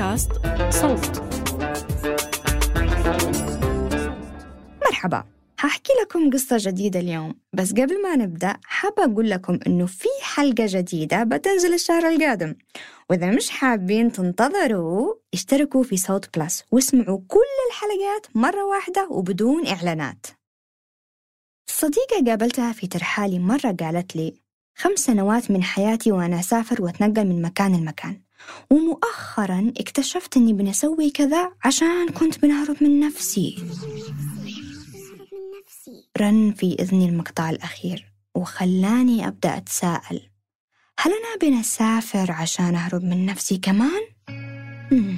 بودكاست صوت. مرحبا. هحكي لكم قصة جديدة اليوم. بس قبل ما نبدأ حابة أقول لكم إنه في حلقة جديدة بتنزل الشهر القادم. وإذا مش حابين تنتظروا اشتركوا في صوت بلس واسمعوا كل الحلقات مرة واحدة وبدون إعلانات. صديقة قابلتها في ترحالي مرة قالت لي خمس سنوات من حياتي وأنا أسافر وأتنقل من مكان لمكان. ومؤخرا اكتشفت أني بنسوي كذا عشان كنت بنهرب من نفسي رن في إذني المقطع الأخير وخلاني أبدأ أتساءل هل أنا بنسافر عشان أهرب من نفسي كمان؟ مم.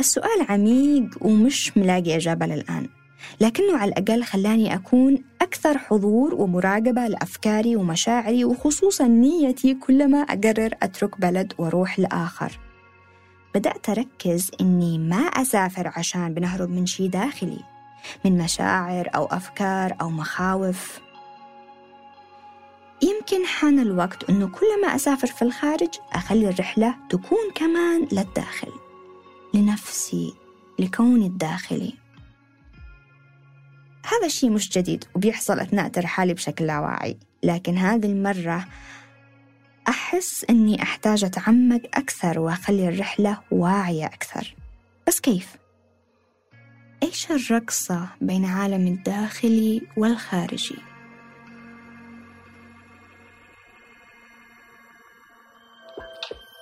السؤال عميق ومش ملاقي إجابة للآن لكنه على الأقل خلاني أكون أكثر حضور ومراقبة لأفكاري ومشاعري وخصوصا نيتي كلما أقرر أترك بلد وأروح لآخر. بدأت أركز إني ما أسافر عشان بنهرب من شي داخلي من مشاعر أو أفكار أو مخاوف. يمكن حان الوقت إنه كلما أسافر في الخارج أخلي الرحلة تكون كمان للداخل لنفسي لكوني الداخلي. هذا الشيء مش جديد وبيحصل أثناء ترحالي بشكل لا واعي لكن هذه المرة أحس أني أحتاج أتعمق أكثر وأخلي الرحلة واعية أكثر بس كيف؟ إيش الرقصة بين عالم الداخلي والخارجي؟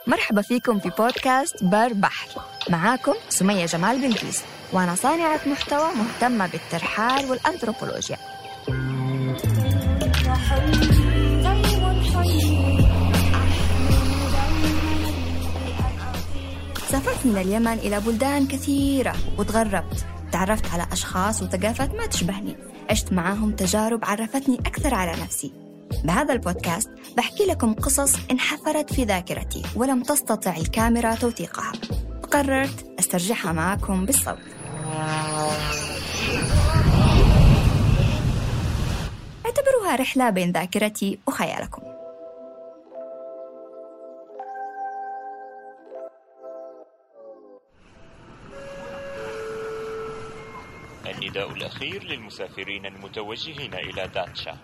مرحبا فيكم في بودكاست بر بحر معاكم سمية جمال بلقيس وأنا صانعة محتوى مهتمة بالترحال والأنثروبولوجيا. سافرت من اليمن إلى بلدان كثيرة وتغربت. تعرفت على أشخاص وثقافات ما تشبهني. عشت معاهم تجارب عرفتني أكثر على نفسي. بهذا البودكاست بحكي لكم قصص انحفرت في ذاكرتي ولم تستطع الكاميرا توثيقها. قررت أسترجعها معكم بالصوت. اعتبروها رحلة بين ذاكرتي وخيالكم. النداء الأخير للمسافرين المتوجهين إلى داتشا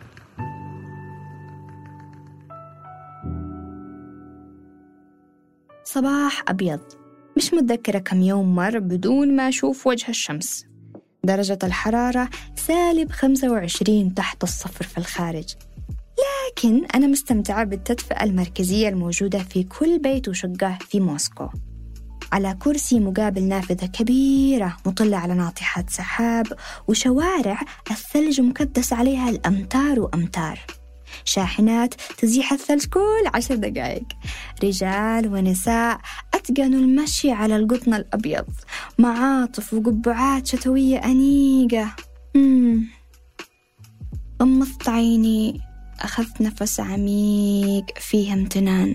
صباح أبيض. مش متذكرة كم يوم مر بدون ما أشوف وجه الشمس. درجة الحرارة سالب 25 تحت الصفر في الخارج. لكن أنا مستمتعة بالتدفئة المركزية الموجودة في كل بيت وشقة في موسكو. على كرسي مقابل نافذة كبيرة مطلة على ناطحات سحاب وشوارع الثلج مكدس عليها الأمتار وأمتار. شاحنات تزيح الثلج كل عشر دقائق. رجال ونساء أتقنوا المشي على القطن الأبيض. معاطف وقبعات شتوية أنيقة. مم. غمضت عيني أخذت نفس عميق فيه امتنان.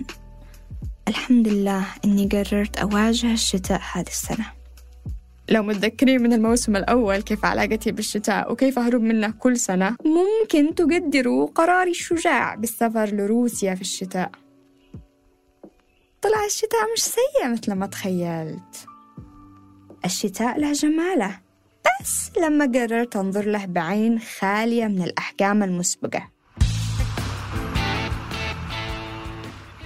الحمد لله إني قررت أواجه الشتاء هذه السنة. لو متذكرين من الموسم الأول كيف علاقتي بالشتاء وكيف أهرب منه كل سنة؟ ممكن تقدروا قراري الشجاع بالسفر لروسيا في الشتاء. طلع الشتاء مش سيء مثل ما تخيلت. الشتاء له جماله بس لما قررت أنظر له بعين خالية من الأحكام المسبقة.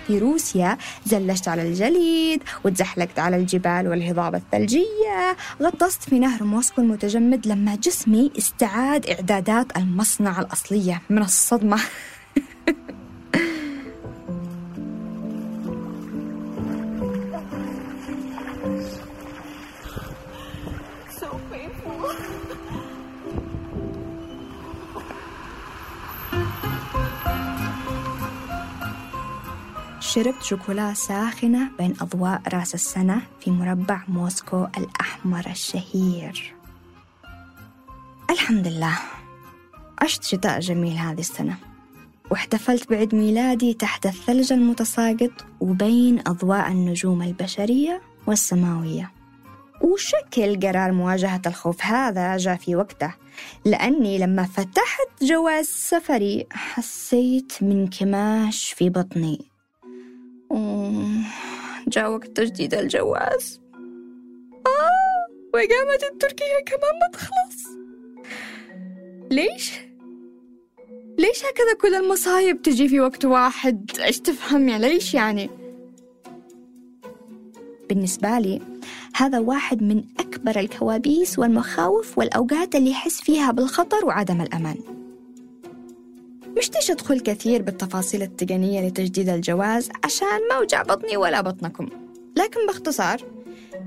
في روسيا زلجت على الجليد وتزحلقت على الجبال والهضاب الثلجية. غطست في نهر موسكو المتجمد لما جسمي استعاد إعدادات المصنع الأصلية من الصدمة. شربت شوكولا ساخنة بين أضواء رأس السنة في مربع موسكو الأحمر الشهير. الحمد لله. عشت شتاء جميل هذه السنة. واحتفلت بعيد ميلادي تحت الثلج المتساقط وبين أضواء النجوم البشرية والسماوية. وشكل قرار مواجهة الخوف هذا جاء في وقته لأني لما فتحت جواز سفري حسيت من كماش في بطني. جاء وقت تجديد الجواز آه وإقامة التركية كمان ما تخلص ليش؟ ليش هكذا كل المصايب تجي في وقت واحد؟ إيش تفهم يا ليش يعني؟ بالنسبة لي هذا واحد من أكبر الكوابيس والمخاوف والأوقات اللي يحس فيها بالخطر وعدم الأمان مش تيش أدخل كثير بالتفاصيل التقنية لتجديد الجواز عشان ما أوجع بطني ولا بطنكم. لكن باختصار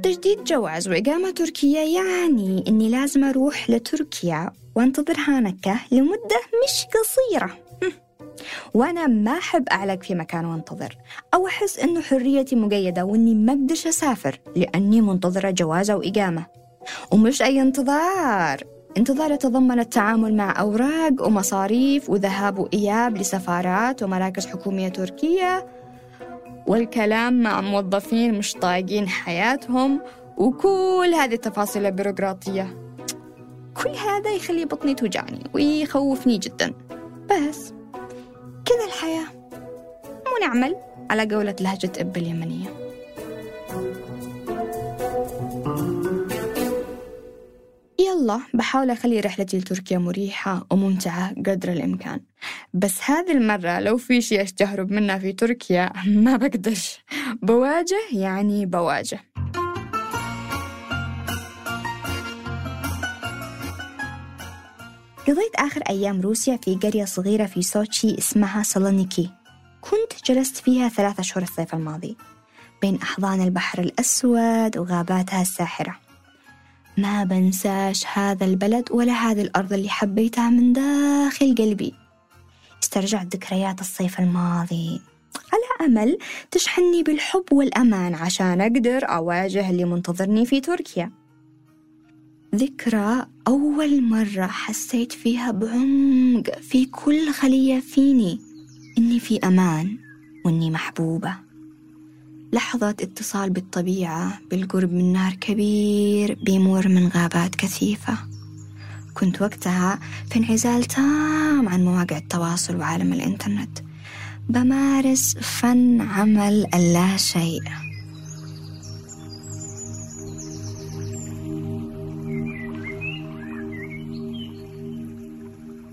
تجديد جواز وإقامة تركية يعني إني لازم أروح لتركيا وانتظر هانكة لمدة مش قصيرة. وأنا ما أحب أعلق في مكان وأنتظر. أو أحس إنه حريتي مقيدة وإني ما أقدرش أسافر لأني منتظرة جواز أو إقامة. ومش أي انتظار. انتظار يتضمن التعامل مع أوراق ومصاريف وذهاب وإياب لسفارات ومراكز حكومية تركية والكلام مع موظفين مش طايقين حياتهم وكل هذه التفاصيل البيروقراطية. كل هذا يخلي بطني توجعني ويخوفني جدا. بس كذا الحياة. مو نعمل على قولة لهجة إب اليمنية. يلا بحاول أخلي رحلتي لتركيا مريحة وممتعة قدر الإمكان. بس هذه المرة لو في شيء أستهرب منها في تركيا ما بقدرش. بواجه يعني بواجه. قضيت آخر أيام روسيا في قرية صغيرة في سوتشي اسمها سالونيكي كنت جلست فيها ثلاثة أشهر الصيف الماضي بين أحضان البحر الأسود وغاباتها الساحرة. ما بنساش هذا البلد ولا هذه الأرض اللي حبيتها من داخل قلبي. استرجعت ذكريات الصيف الماضي. على أمل تشحنني بالحب والأمان عشان أقدر أواجه اللي منتظرني في تركيا. ذكرى أول مرة حسيت فيها بعمق في كل خلية فيني. إني في أمان وإني محبوبة. لحظة اتصال بالطبيعة بالقرب من نهر كبير بيمر من غابات كثيفة. كنت وقتها في انعزال تام عن مواقع التواصل وعالم الإنترنت. بمارس فن عمل اللا شيء.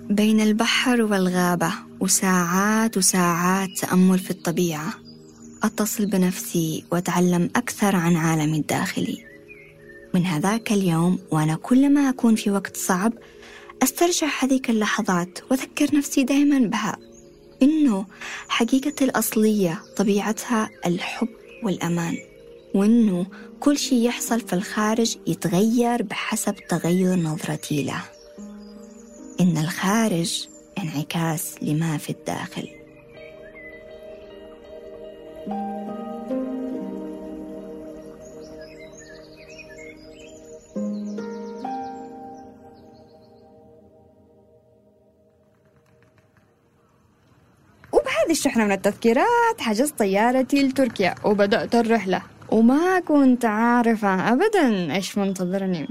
بين البحر والغابة وساعات وساعات تأمل في الطبيعة. أتصل بنفسي وأتعلم أكثر عن عالمي الداخلي. من هذاك اليوم وأنا كل ما أكون في وقت صعب أسترجع هذيك اللحظات وأذكر نفسي دائما بها. إنه حقيقتي الأصلية طبيعتها الحب والأمان وإنه كل شيء يحصل في الخارج يتغير بحسب تغير نظرتي له. إن الخارج انعكاس لما في الداخل. الشحنة من التذكيرات حجزت طيارتي لتركيا وبدأت الرحلة وما كنت عارفة أبدا إيش منتظرني.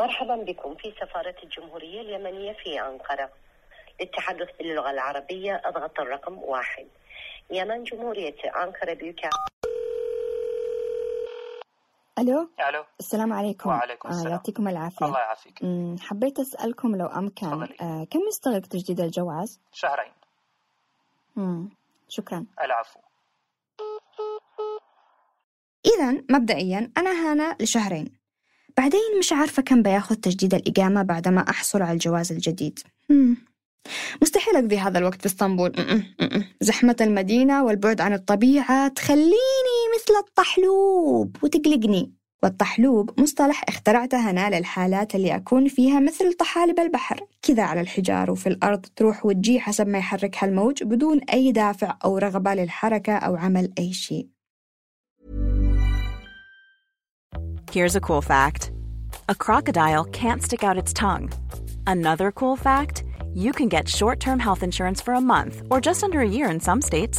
مرحبا بكم في سفارة الجمهورية اليمنية في أنقرة. للتحدث باللغة العربية أضغط الرقم واحد. Yemen Cumhuriyeti Ankara Büyükelçiliği ألو ألو السلام عليكم وعليكم آه السلام. يعطيكم العافية الله يعافيك حبيت أسألكم لو أمكن تفضلي. آه كم يستغرق تجديد الجواز؟ شهرين مم. شكرا العفو إذا مبدئيا أنا هنا لشهرين بعدين مش عارفة كم بياخذ تجديد الإقامة بعدما أحصل على الجواز الجديد مم. مستحيل أقضي هذا الوقت في إسطنبول. زحمة المدينة والبعد عن الطبيعة تخليني مثل الطحلوب. وتقلقني. والطحلوب مصطلح اخترعته أنا للحالات اللي أكون فيها مثل طحالب البحر. كذا على الحجار وفي الأرض تروح وتجي حسب ما يحركها الموج بدون أي دافع أو رغبة للحركة أو عمل أي شيء. Here's a cool fact. A crocodile can't stick out its tongue. Another cool fact you can get short term health insurance for a month or just under a year in some states.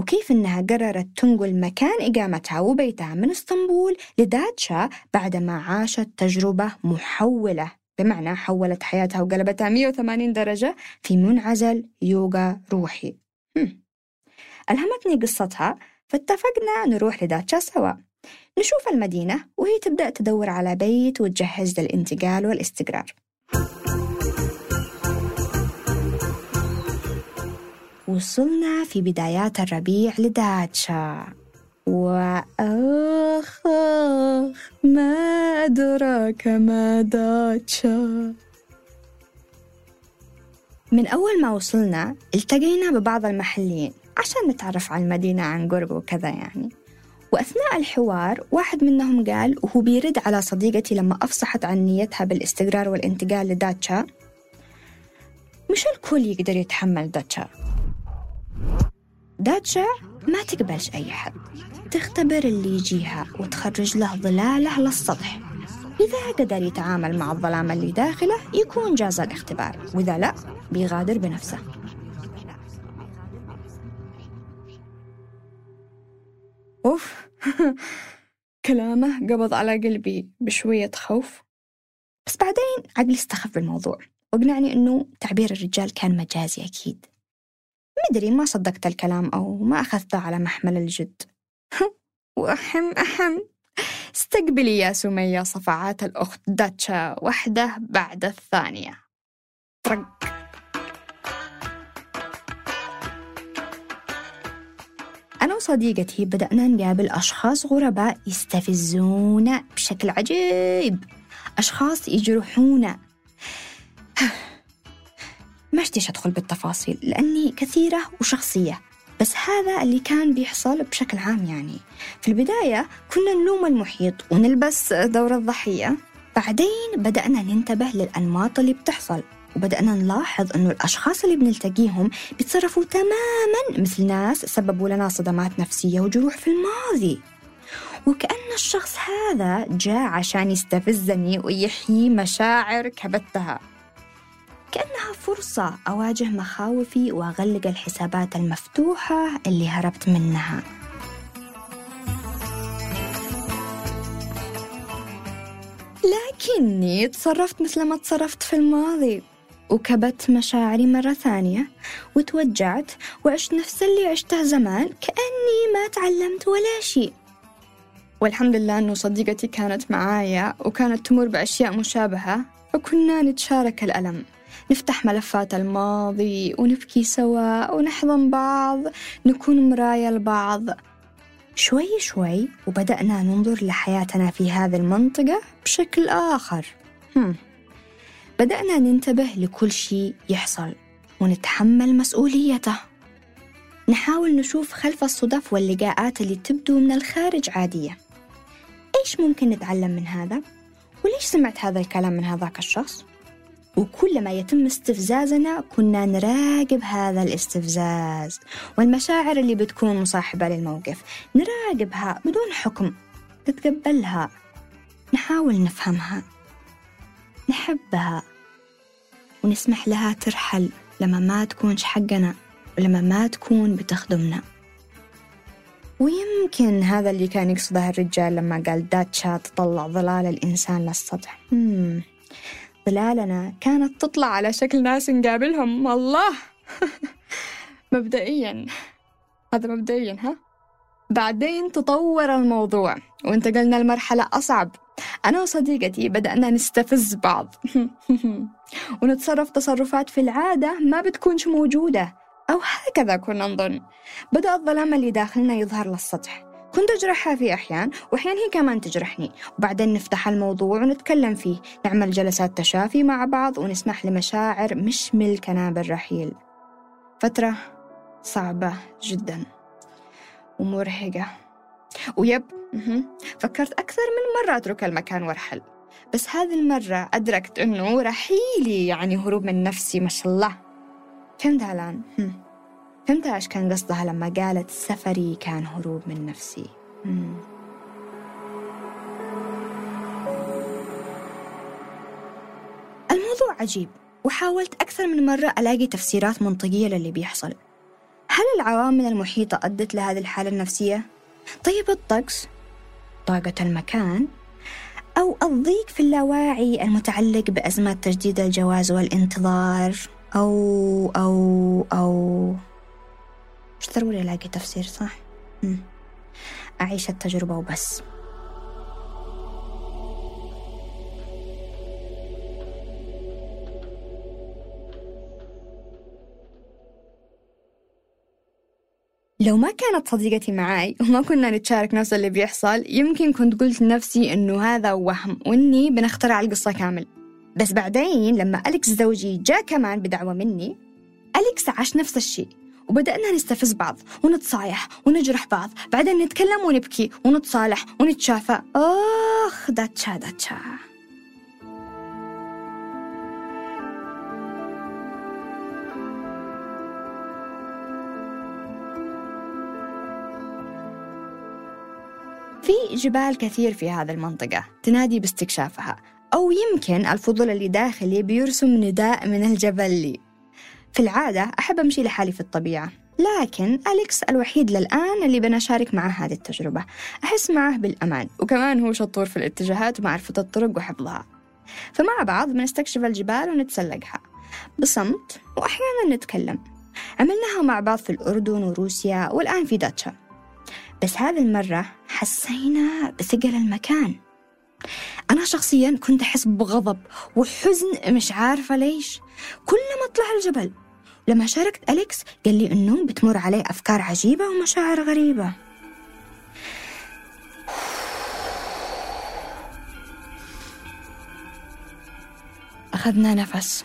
وكيف إنها قررت تنقل مكان إقامتها وبيتها من إسطنبول لداتشا بعدما عاشت تجربة محولة. بمعنى حولت حياتها وقلبتها 180 درجة في منعزل يوغا روحي. هم. ألهمتني قصتها فاتفقنا نروح لداتشا سوا. نشوف المدينة وهي تبدأ تدور على بيت وتجهز للانتقال والإستقرار. وصلنا في بدايات الربيع لداتشا. وآخ آخ ما أدراك ما داتشا. من أول ما وصلنا التقينا ببعض المحليين عشان نتعرف على المدينة عن قرب وكذا يعني. وأثناء الحوار واحد منهم قال وهو بيرد على صديقتي لما أفصحت عن نيتها بالاستقرار والانتقال لداتشا مش الكل يقدر يتحمل داتشا. داتشا ما تقبلش أي حد. تختبر اللي يجيها وتخرج له ظلاله للسطح إذا قدر يتعامل مع الظلام اللي داخله يكون جاز الاختبار. وإذا لا بيغادر بنفسه. أوف. كلامه قبض على قلبي بشوية خوف. بس بعدين عقلي استخف بالموضوع. واقنعني إنه تعبير الرجال كان مجازي أكيد. مدري ما صدقت الكلام أو ما أخذته على محمل الجد. وأحم أحم. استقبلي يا سمية صفعات الأخت داتشا واحدة بعد الثانية. طرق أنا وصديقتي بدأنا نقابل أشخاص غرباء يستفزونا بشكل عجيب. أشخاص يجرحونا. ما اشتيش أدخل بالتفاصيل لأني كثيرة وشخصية بس هذا اللي كان بيحصل بشكل عام يعني. في البداية كنا نلوم المحيط ونلبس دور الضحية. بعدين بدأنا ننتبه للأنماط اللي بتحصل وبدأنا نلاحظ أنه الأشخاص اللي بنلتقيهم بيتصرفوا تماما مثل ناس سببوا لنا صدمات نفسية وجروح في الماضي. وكأن الشخص هذا جاء عشان يستفزني ويحيي مشاعر كبتها. كأنها فرصة أواجه مخاوفي وأغلق الحسابات المفتوحة اللي هربت منها. لكني تصرفت مثل ما تصرفت في الماضي. وكبت مشاعري مرة ثانية وتوجعت وعشت نفس اللي عشته زمان كأني ما تعلمت ولا شيء. والحمد لله أنه صديقتي كانت معايا وكانت تمر بأشياء مشابهة فكنا نتشارك الألم. نفتح ملفات الماضي ونبكي سوا ونحضن بعض نكون مراية لبعض شوي شوي وبدأنا ننظر لحياتنا في هذه المنطقة بشكل آخر هم. بدأنا ننتبه لكل شيء يحصل ونتحمل مسؤوليته نحاول نشوف خلف الصدف واللقاءات اللي تبدو من الخارج عادية إيش ممكن نتعلم من هذا؟ وليش سمعت هذا الكلام من هذاك الشخص؟ وكلما يتم استفزازنا كنا نراقب هذا الاستفزاز والمشاعر اللي بتكون مصاحبة للموقف. نراقبها بدون حكم نتقبلها نحاول نفهمها نحبها ونسمح لها ترحل لما ما تكونش حقنا ولما ما تكون بتخدمنا. ويمكن هذا اللي كان يقصده الرجال لما قال داتشا تطلع ظلال الإنسان للسطح. مم. ظلالنا كانت تطلع على شكل ناس نقابلهم. الله! مبدئيا. هذا مبدئيا ها؟ بعدين تطور الموضوع وانتقلنا لمرحلة أصعب. أنا وصديقتي بدأنا نستفز بعض. ونتصرف تصرفات في العادة ما بتكونش موجودة أو هكذا كنا نظن. بدأ الظلام اللي داخلنا يظهر للسطح. كنت أجرحها في أحيان وأحيان هي كمان تجرحني. وبعدين نفتح الموضوع ونتكلم فيه. نعمل جلسات تشافي مع بعض ونسمح لمشاعر مش ملكنا بالرحيل. فترة صعبة جدا ومرهقة. ويب فكرت أكثر من مرة أترك المكان وأرحل. بس هذه المرة أدركت أنه رحيلي يعني هروب من نفسي ما شاء الله. فهمتها الآن فهمت إيش كان قصدها لما قالت سفري كان هروب من نفسي مم. الموضوع عجيب وحاولت أكثر من مرة ألاقي تفسيرات منطقية للي بيحصل هل العوامل المحيطة أدت لهذه الحالة النفسية؟ طيب الطقس؟ طاقة المكان؟ أو الضيق في اللاواعي المتعلق بأزمة تجديد الجواز والانتظار؟ أو أو أو مش ضروري ألاقي تفسير صح؟ مم. أعيش التجربة وبس لو ما كانت صديقتي معاي وما كنا نتشارك نفس اللي بيحصل يمكن كنت قلت لنفسي إنه هذا وهم وإني بنخترع القصة كامل بس بعدين لما أليكس زوجي جاء كمان بدعوة مني أليكس عاش نفس الشيء وبدأنا نستفز بعض ونتصايح ونجرح بعض. بعدين نتكلم ونبكي ونتصالح ونتشافى. آخ داتشا داتشا. في جبال كثير في هذه المنطقة تنادي باستكشافها أو يمكن الفضول اللي داخلي بيرسم نداء من الجبل لي. في العادة أحب أمشي لحالي في الطبيعة لكن أليكس الوحيد للآن اللي بنشارك معه هذه التجربة أحس معه بالأمان وكمان هو شطور في الاتجاهات ومعرفة الطرق وحفظها. فمع بعض بنستكشف الجبال ونتسلقها بصمت وأحيانا نتكلم. عملناها مع بعض في الأردن وروسيا والآن في داتشا. بس هذه المرة حسينا بثقل المكان. أنا شخصيا كنت أحس بغضب وحزن مش عارفة ليش. كل ما أطلع الجبل لما شاركت أليكس قال لي إنه بتمر عليه أفكار عجيبة ومشاعر غريبة. أخذنا نفس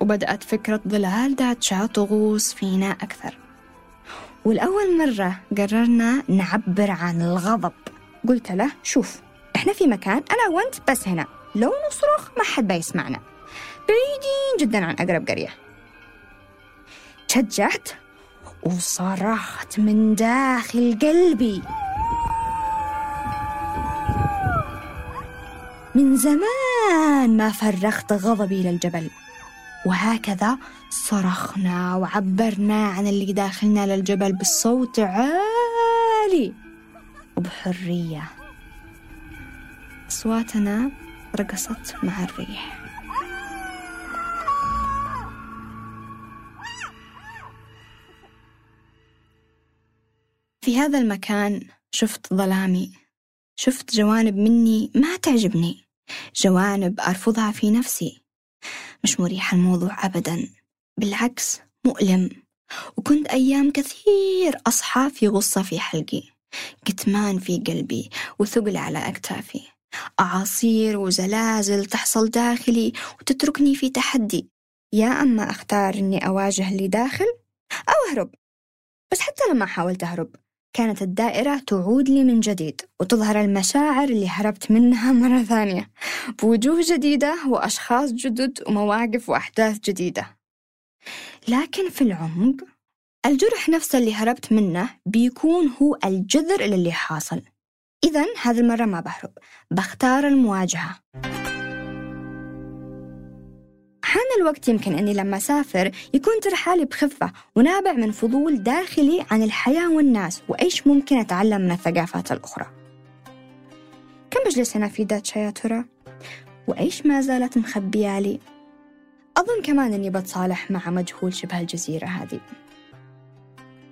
وبدأت فكرة ظلال داتشا تغوص فينا أكثر. والأول مرة قررنا نعبر عن الغضب. قلت له شوف إحنا في مكان أنا وأنت بس هنا. لو نصرخ ما حد بيسمعنا. بعيدين جدا عن أقرب قرية. تشجعت وصرخت من داخل قلبي. من زمان ما فرغت غضبي للجبل وهكذا صرخنا وعبرنا عن اللي داخلنا للجبل بصوت عالي وبحرية. أصواتنا رقصت مع الريح. في هذا المكان شفت ظلامي شفت جوانب مني ما تعجبني جوانب أرفضها في نفسي. مش مريح الموضوع أبدا بالعكس مؤلم. وكنت أيام كثير أصحى في غصة في حلقي كتمان في قلبي وثقل على أكتافي. أعاصير وزلازل تحصل داخلي وتتركني في تحدي. يا أما أختار أني أواجه اللي داخل أو أهرب. بس حتى لما حاولت أهرب كانت الدائرة تعود لي من جديد وتظهر المشاعر اللي هربت منها مرة ثانية. بوجوه جديدة وأشخاص جدد ومواقف وأحداث جديدة. لكن في العمق الجرح نفسه اللي هربت منه بيكون هو الجذر للي حاصل. إذا هذه المرة ما بهرب بختار المواجهة. حان الوقت يمكن أني لما أسافر يكون ترحالي بخفة ونابع من فضول داخلي عن الحياة والناس وإيش ممكن أتعلم من الثقافات الأخرى كم بجلس هنا في داتشا يا ترى؟ وإيش ما زالت مخبية لي؟ أظن كمان أني بتصالح مع مجهول شبه الجزيرة هذه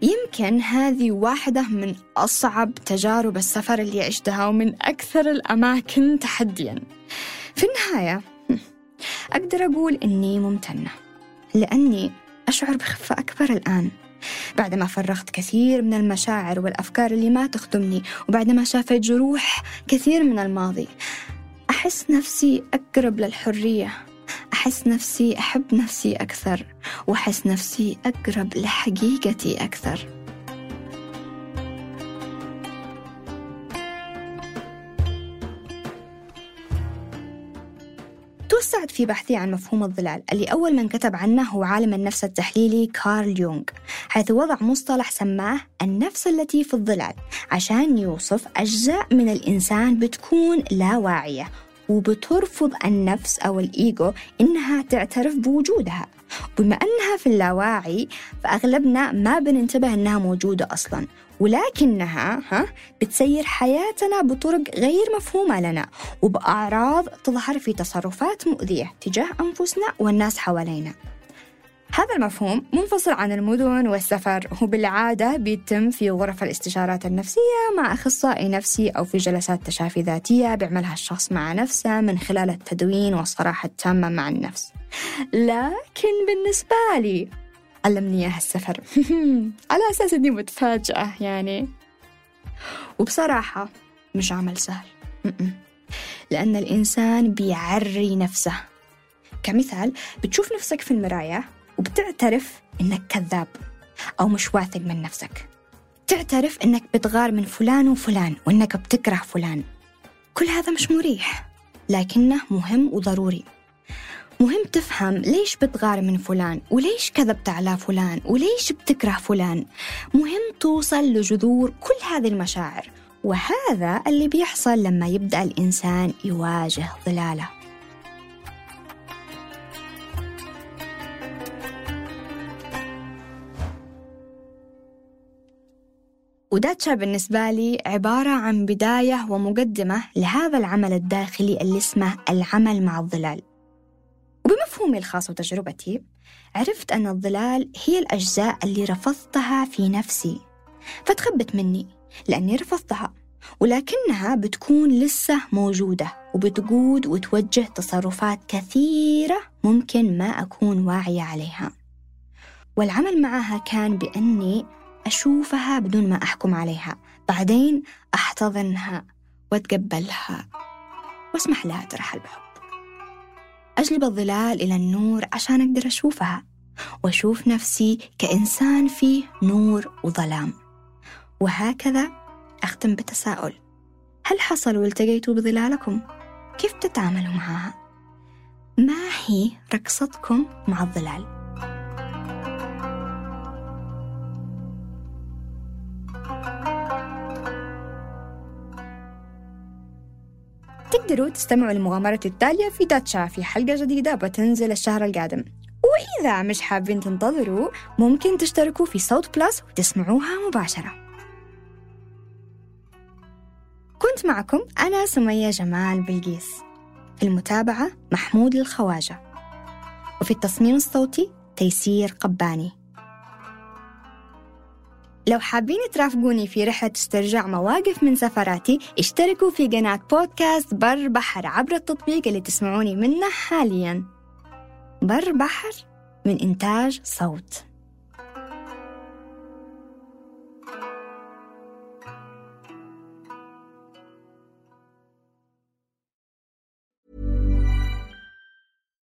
يمكن هذه واحدة من أصعب تجارب السفر اللي عشتها ومن أكثر الأماكن تحدياً في النهاية أقدر أقول إني ممتنة لأني أشعر بخفة أكبر الآن. بعدما فرغت كثير من المشاعر والأفكار اللي ما تخدمني وبعدما شافت جروح كثير من الماضي أحس نفسي أقرب للحرية أحس نفسي أحب نفسي أكثر وأحس نفسي أقرب لحقيقتي أكثر. توسعت في بحثي عن مفهوم الظلال اللي أول من كتب عنه هو عالم النفس التحليلي كارل يونغ حيث وضع مصطلح سماه النفس التي في الظلال عشان يوصف أجزاء من الإنسان بتكون لا واعية وبترفض النفس أو الإيجو إنها تعترف بوجودها. بما أنها في اللاواعي فأغلبنا ما بننتبه أنها موجودة أصلا ولكنها ها بتسير حياتنا بطرق غير مفهومة لنا وبأعراض تظهر في تصرفات مؤذية تجاه أنفسنا والناس حوالينا. هذا المفهوم منفصل عن المدن والسفر وبالعادة بيتم في غرف الاستشارات النفسية مع أخصائي نفسي أو في جلسات تشافي ذاتية بيعملها الشخص مع نفسه من خلال التدوين والصراحة التامة مع النفس. لكن بالنسبة لي علمني إياها السفر. على أساس إني متفاجئة يعني. وبصراحة مش عمل سهل. لأن الإنسان بيعري نفسه. كمثال بتشوف نفسك في المراية وبتعترف إنك كذاب أو مش واثق من نفسك. تعترف إنك بتغار من فلان وفلان وإنك بتكره فلان. كل هذا مش مريح لكنه مهم وضروري. مهم تفهم ليش بتغار من فلان وليش كذبت على فلان وليش بتكره فلان. مهم توصل لجذور كل هذه المشاعر وهذا اللي بيحصل لما يبدأ الإنسان يواجه ظلاله وداتشا بالنسبة لي عبارة عن بداية ومقدمة لهذا العمل الداخلي اللي اسمه العمل مع الظلال. وبمفهومي الخاص وتجربتي عرفت أن الظلال هي الأجزاء اللي رفضتها في نفسي فتخبت مني لأني رفضتها ولكنها بتكون لسه موجودة وبتقود وتوجه تصرفات كثيرة ممكن ما أكون واعية عليها. والعمل معها كان بأني أشوفها بدون ما أحكم عليها بعدين أحتضنها وأتقبلها واسمح لها ترحل بحب أجلب الظلال إلى النور عشان أقدر أشوفها وأشوف نفسي كإنسان فيه نور وظلام وهكذا أختم بتساؤل هل حصل والتقيتوا بظلالكم؟ كيف تتعاملوا معها؟ ما هي رقصتكم مع الظلال؟ تقدروا تستمعوا لمغامرة التالية في داتشا في حلقة جديدة بتنزل الشهر القادم. وإذا مش حابين تنتظروا ممكن تشتركوا في صوت بلس وتسمعوها مباشرة. كنت معكم أنا سمية جمال بلقيس. في المتابعة محمود الخواجة. وفي التصميم الصوتي تيسير قباني. لو حابين ترافقوني في رحلة استرجاع مواقف من سفراتي اشتركوا في قناة بودكاست بر بحر عبر التطبيق اللي تسمعوني منه حاليا. بر بحر من إنتاج صوت.